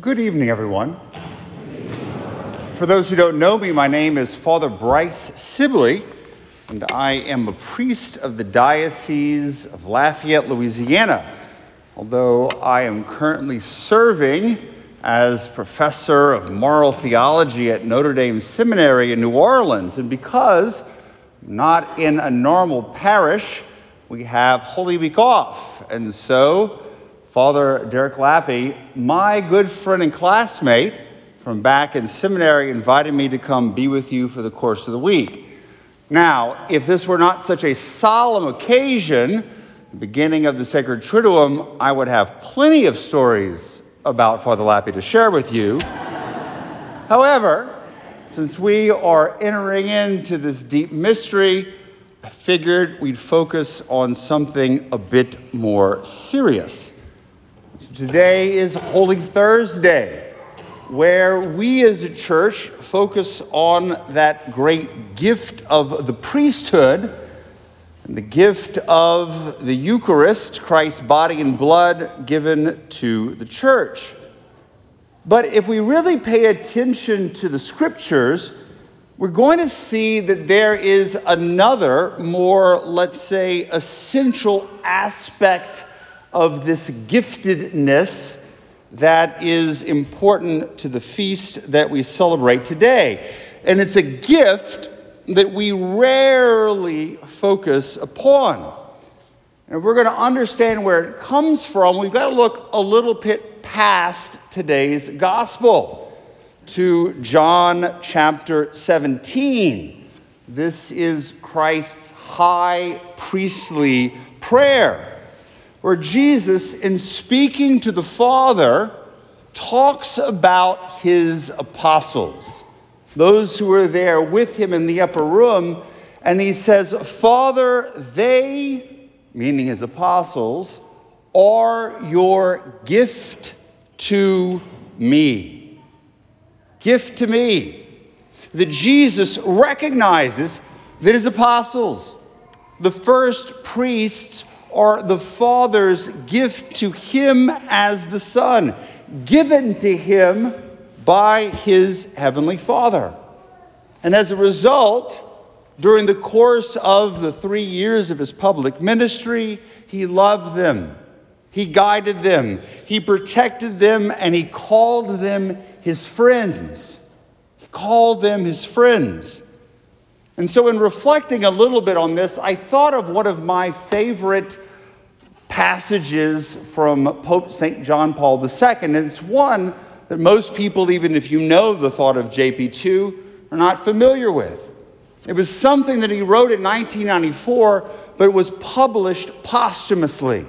Good evening, everyone. For those who don't know me, my name is Father Bryce Sibley, and I am a priest of the Diocese of Lafayette, Louisiana. Although I am currently serving as professor of moral theology at Notre Dame Seminary in New Orleans, and because not in a normal parish, we have Holy Week off, and so Father Derek Lappy, my good friend and classmate from back in seminary, invited me to come be with you for the course of the week. Now, if this were not such a solemn occasion, the beginning of the Sacred Triduum, I would have plenty of stories about Father Lappy to share with you. However, since we are entering into this deep mystery, I figured we'd focus on something a bit more serious. Today is Holy Thursday, where we as a church focus on that great gift of the priesthood and the gift of the Eucharist, Christ's body and blood given to the church. But if we really pay attention to the scriptures, we're going to see that there is another, more, let's say, essential aspect of this giftedness that is important to the feast that we celebrate today. And it's a gift that we rarely focus upon. And we're going to understand where it comes from, we've got to look a little bit past today's gospel to John chapter 17. This is Christ's high priestly prayer where Jesus, in speaking to the Father, talks about his apostles, those who were there with him in the upper room, and he says, Father, they, meaning his apostles, are your gift to me. Gift to me. That Jesus recognizes that his apostles, the first priests, are the Father's gift to him as the Son, given to him by his heavenly Father. And as a result, during the course of the three years of his public ministry, he loved them, he guided them, he protected them, and he called them his friends. He called them his friends. And so, in reflecting a little bit on this, I thought of one of my favorite passages from Pope St. John Paul II, and it's one that most people, even if you know the thought of JP2, are not familiar with. It was something that he wrote in 1994, but it was published posthumously.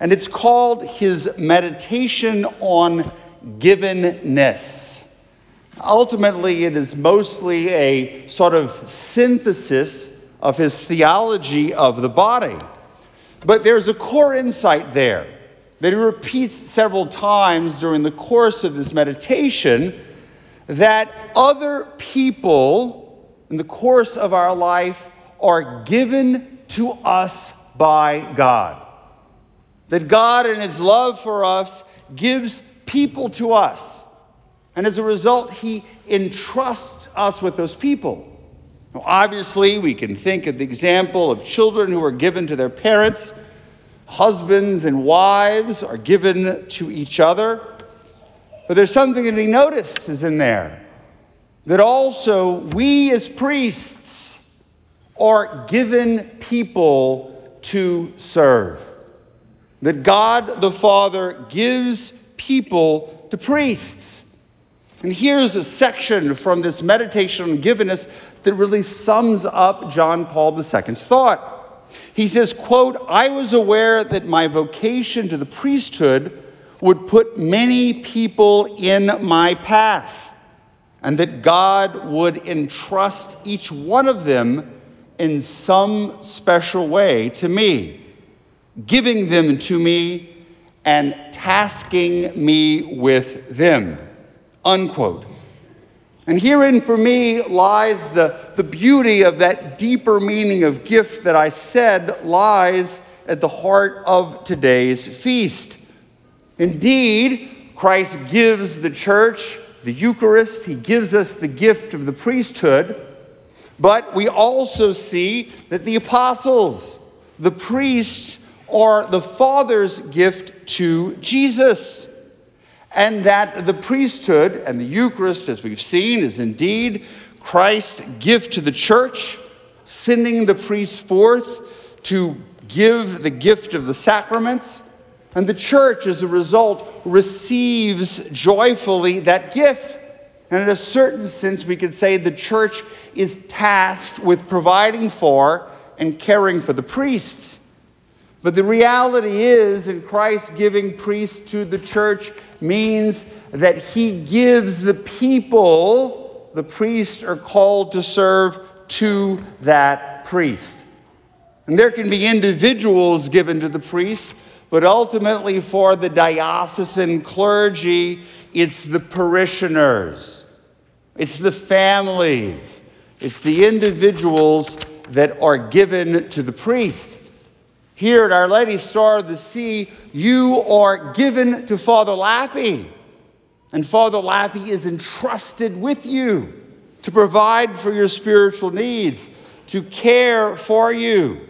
And it's called his Meditation on Givenness. Ultimately, it is mostly a sort of synthesis of his theology of the body. But there's a core insight there that he repeats several times during the course of this meditation that other people in the course of our life are given to us by God. That God, in His love for us, gives people to us. And as a result, He entrusts us with those people. Now, obviously, we can think of the example of children who are given to their parents. Husbands and wives are given to each other. But there's something that he notices in there that also we as priests are given people to serve. That God the Father gives people to priests. And here's a section from this meditation on givenness that really sums up John Paul II's thought. He says, quote, I was aware that my vocation to the priesthood would put many people in my path, and that God would entrust each one of them in some special way to me, giving them to me and tasking me with them. Unquote. And herein for me lies the, the beauty of that deeper meaning of gift that I said lies at the heart of today's feast. Indeed, Christ gives the church the Eucharist, he gives us the gift of the priesthood. But we also see that the apostles, the priests, are the Father's gift to Jesus. And that the priesthood and the Eucharist, as we've seen, is indeed Christ's gift to the church, sending the priests forth to give the gift of the sacraments. And the church, as a result, receives joyfully that gift. And in a certain sense, we could say the church is tasked with providing for and caring for the priests. But the reality is, in Christ giving priests to the church means that he gives the people, the priests are called to serve to that priest. And there can be individuals given to the priest, but ultimately for the diocesan clergy, it's the parishioners, it's the families, it's the individuals that are given to the priest. Here at Our Lady Star of the Sea, you are given to Father Lappy. And Father Lappy is entrusted with you to provide for your spiritual needs, to care for you.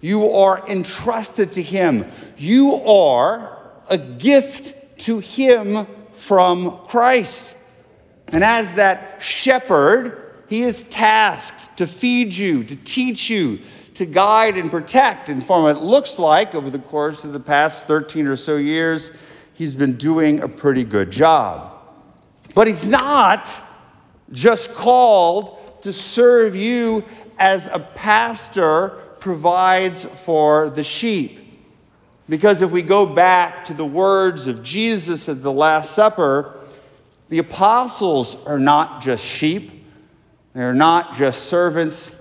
You are entrusted to him. You are a gift to him from Christ. And as that shepherd, he is tasked to feed you, to teach you, to guide and protect. And form it looks like over the course of the past 13 or so years, he's been doing a pretty good job. But he's not just called to serve you as a pastor provides for the sheep. Because if we go back to the words of Jesus at the Last Supper, the apostles are not just sheep, they're not just servants,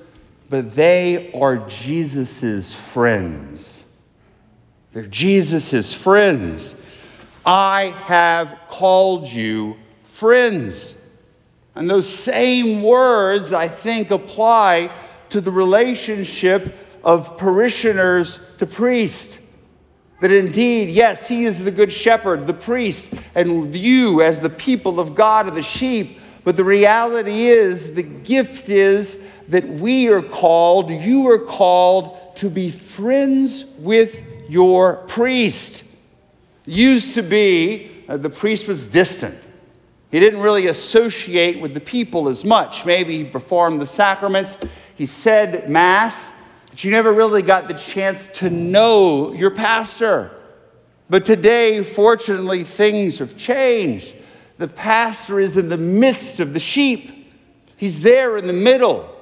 but they are Jesus' friends. They're Jesus' friends. I have called you friends. And those same words, I think, apply to the relationship of parishioners to priest. That indeed, yes, he is the good shepherd, the priest, and you as the people of God are the sheep. But the reality is, the gift is that we are called, you are called to be friends with your priest. Used to be, uh, the priest was distant. He didn't really associate with the people as much. Maybe he performed the sacraments, he said Mass, but you never really got the chance to know your pastor. But today, fortunately, things have changed. The pastor is in the midst of the sheep, he's there in the middle.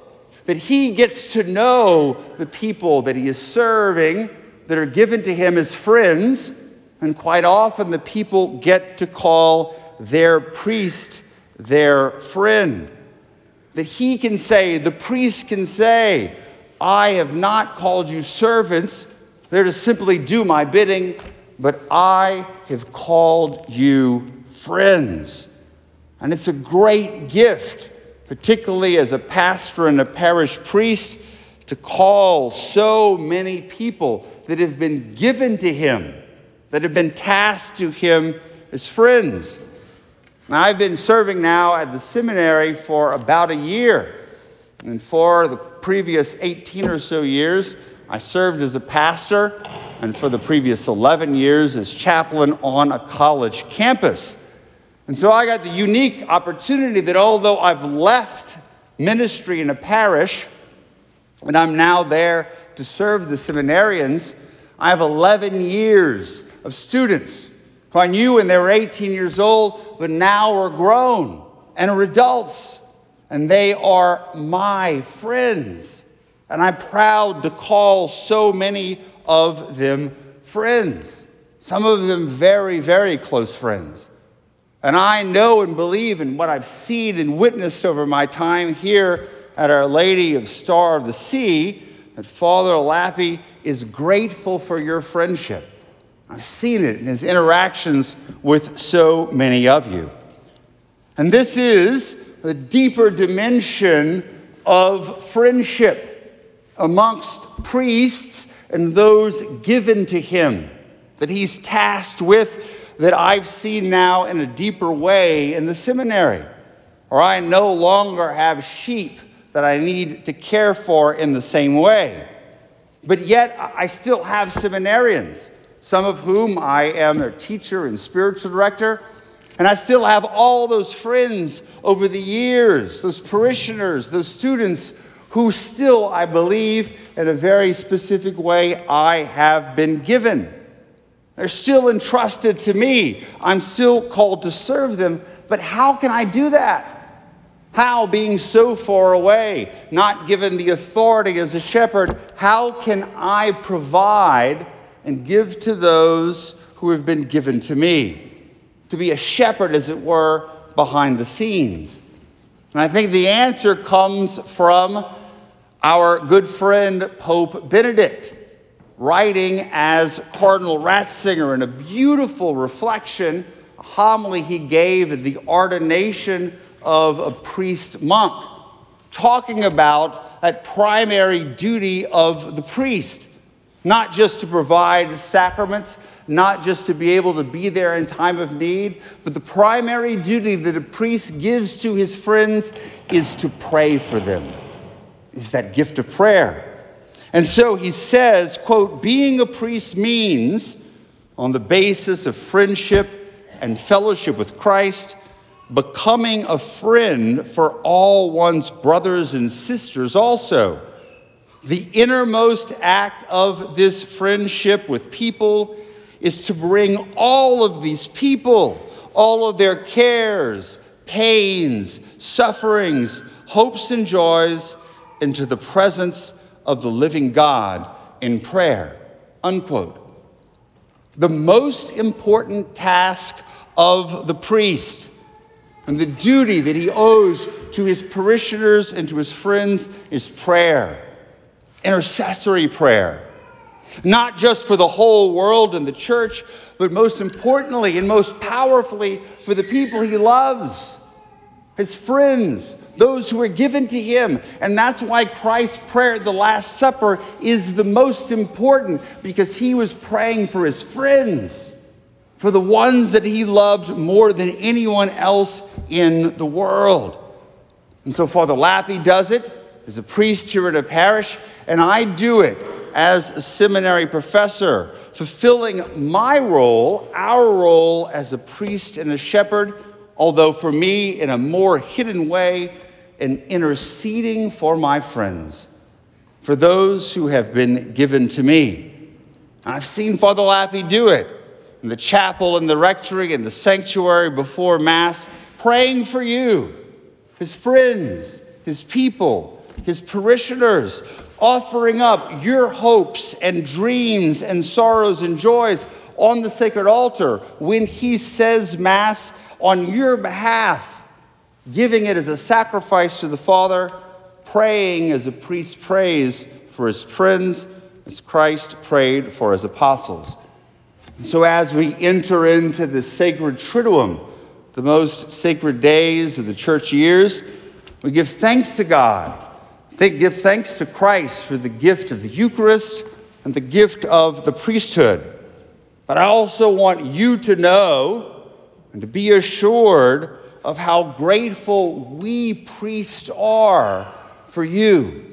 That he gets to know the people that he is serving that are given to him as friends. And quite often, the people get to call their priest their friend. That he can say, the priest can say, I have not called you servants, they're to simply do my bidding, but I have called you friends. And it's a great gift, particularly as a pastor and a parish priest, to call so many people that have been given to him, that have been tasked to him as friends. Now, I've been serving now at the seminary for about a year. And for the previous 18 or so years, I served as a pastor, and for the previous 11 years as chaplain on a college campus. And so I got the unique opportunity that although I've left ministry in a parish, and I'm now there to serve the seminarians, I have 11 years of students who I knew when they were 18 years old, but now are grown and are adults, and they are my friends. And I'm proud to call so many of them friends, some of them very, very close friends. And I know and believe in what I've seen and witnessed over my time here at Our Lady of Star of the Sea that Father Lappy is grateful for your friendship. I've seen it in his interactions with so many of you. And this is the deeper dimension of friendship amongst priests and those given to him that he's tasked with that I've seen now in a deeper way in the seminary, or I no longer have sheep that I need to care for in the same way. But yet, I still have seminarians, some of whom I am their teacher and spiritual director. And I still have all those friends over the years, those parishioners, those students who still, I believe, in a very specific way, I have been given. They're still entrusted to me. I'm still called to serve them. But how can I do that? How, being so far away, not given the authority as a shepherd, how can I provide and give to those who have been given to me? To be a shepherd, as it were, behind the scenes. And I think the answer comes from our good friend Pope Benedict, writing as Cardinal Ratzinger in a beautiful reflection, a homily he gave at the ordination of a priest monk, talking about that primary duty of the priest, not just to provide sacraments, not just to be able to be there in time of need, but the primary duty that a priest gives to his friends is to pray for them, is that gift of prayer. And so he says, quote, being a priest means, on the basis of friendship and fellowship with Christ, becoming a friend for all one's brothers and sisters also. The innermost act of this friendship with people is to bring all of these people, all of their cares, pains, sufferings, hopes, and joys into the presence of the living God in prayer. Unquote. The most important task of the priest and the duty that he owes to his parishioners and to his friends is prayer, intercessory prayer. Not just for the whole world and the church, but most importantly and most powerfully for the people he loves, his friends, those who are given to him. And that's why Christ's prayer the Last Supper is the most important, because he was praying for his friends for the ones that he loved more than anyone else in the world. And so Father Lappy does it as a priest here at a parish, and I do it as a seminary professor, fulfilling my role, our role as a priest and a shepherd, although for me in a more hidden way, in interceding for my friends, for those who have been given to me. I've seen Father Lappy do it in the chapel, in the rectory, in the sanctuary before Mass, praying for you, his friends, his people, his parishioners, offering up your hopes and dreams and sorrows and joys on the sacred altar when he says Mass on your behalf, giving it as a sacrifice to the Father, praying as a priest prays for his friends, as Christ prayed for his apostles. So, as we enter into the sacred Triduum, the most sacred days of the church years, we give thanks to God. They Give thanks to Christ for the gift of the Eucharist and the gift of the priesthood. But I also want you to know and to be assured of how grateful we priests are for you,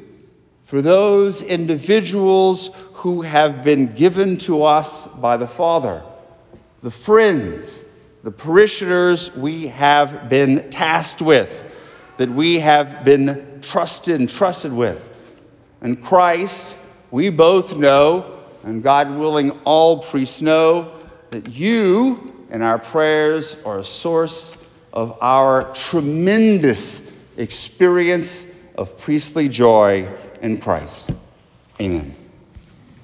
for those individuals who have been given to us by the Father, the friends, the parishioners we have been tasked with, that we have been trusted and trusted with. And Christ, we both know, and God willing, all priests know, that you and our prayers are a source of our tremendous experience of priestly joy in Christ. Amen.